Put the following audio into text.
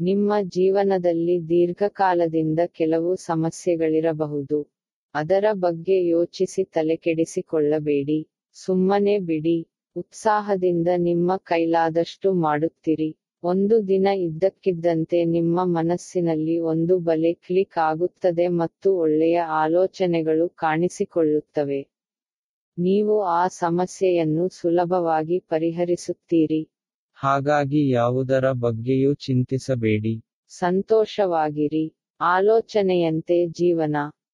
ನಿಮ್ಮ ಜೀವನದಲ್ಲಿ ದೀರ್ಘಕಾಲದಿಂದ ಕೆಲವು ಸಮಸ್ಯೆಗಳಿರಬಹುದು. ಅದರ ಬಗ್ಗೆ ಯೋಚಿಸಿ ತಲೆಕೆಡಿಸಿಕೊಳ್ಳಬೇಡಿ. ಸುಮ್ಮನೆ ಬಿಡಿ. ಉತ್ಸಾಹದಿಂದ ನಿಮ್ಮ ಕೈಲಾದಷ್ಟು ಮಾಡುತ್ತಿರಿ. ಒಂದು ದಿನ ಇದ್ದಕ್ಕಿದ್ದಂತೆ ನಿಮ್ಮ ಮನಸ್ಸಿನಲ್ಲಿ ಒಂದು ಬಲೆ ಕ್ಲಿಕ್ ಆಗುತ್ತದೆ ಮತ್ತು ಒಳ್ಳೆಯ ಆಲೋಚನೆಗಳು ಕಾಣಿಸಿಕೊಳ್ಳುತ್ತವೆ. ನೀವು ಆ ಸಮಸ್ಯೆಯನ್ನು ಸುಲಭವಾಗಿ ಪರಿಹರಿಸುತ್ತೀರಿ. ಹಾಗಾಗಿ ಯಾವುದರ ಬಗ್ಗೆಯೂ ಚಿಂತಿಸಬೇಡಿ. ಸಂತೋಷವಾಗಿರಿ. ಆಲೋಚನೆಯಂತೆ ಜೀವನ.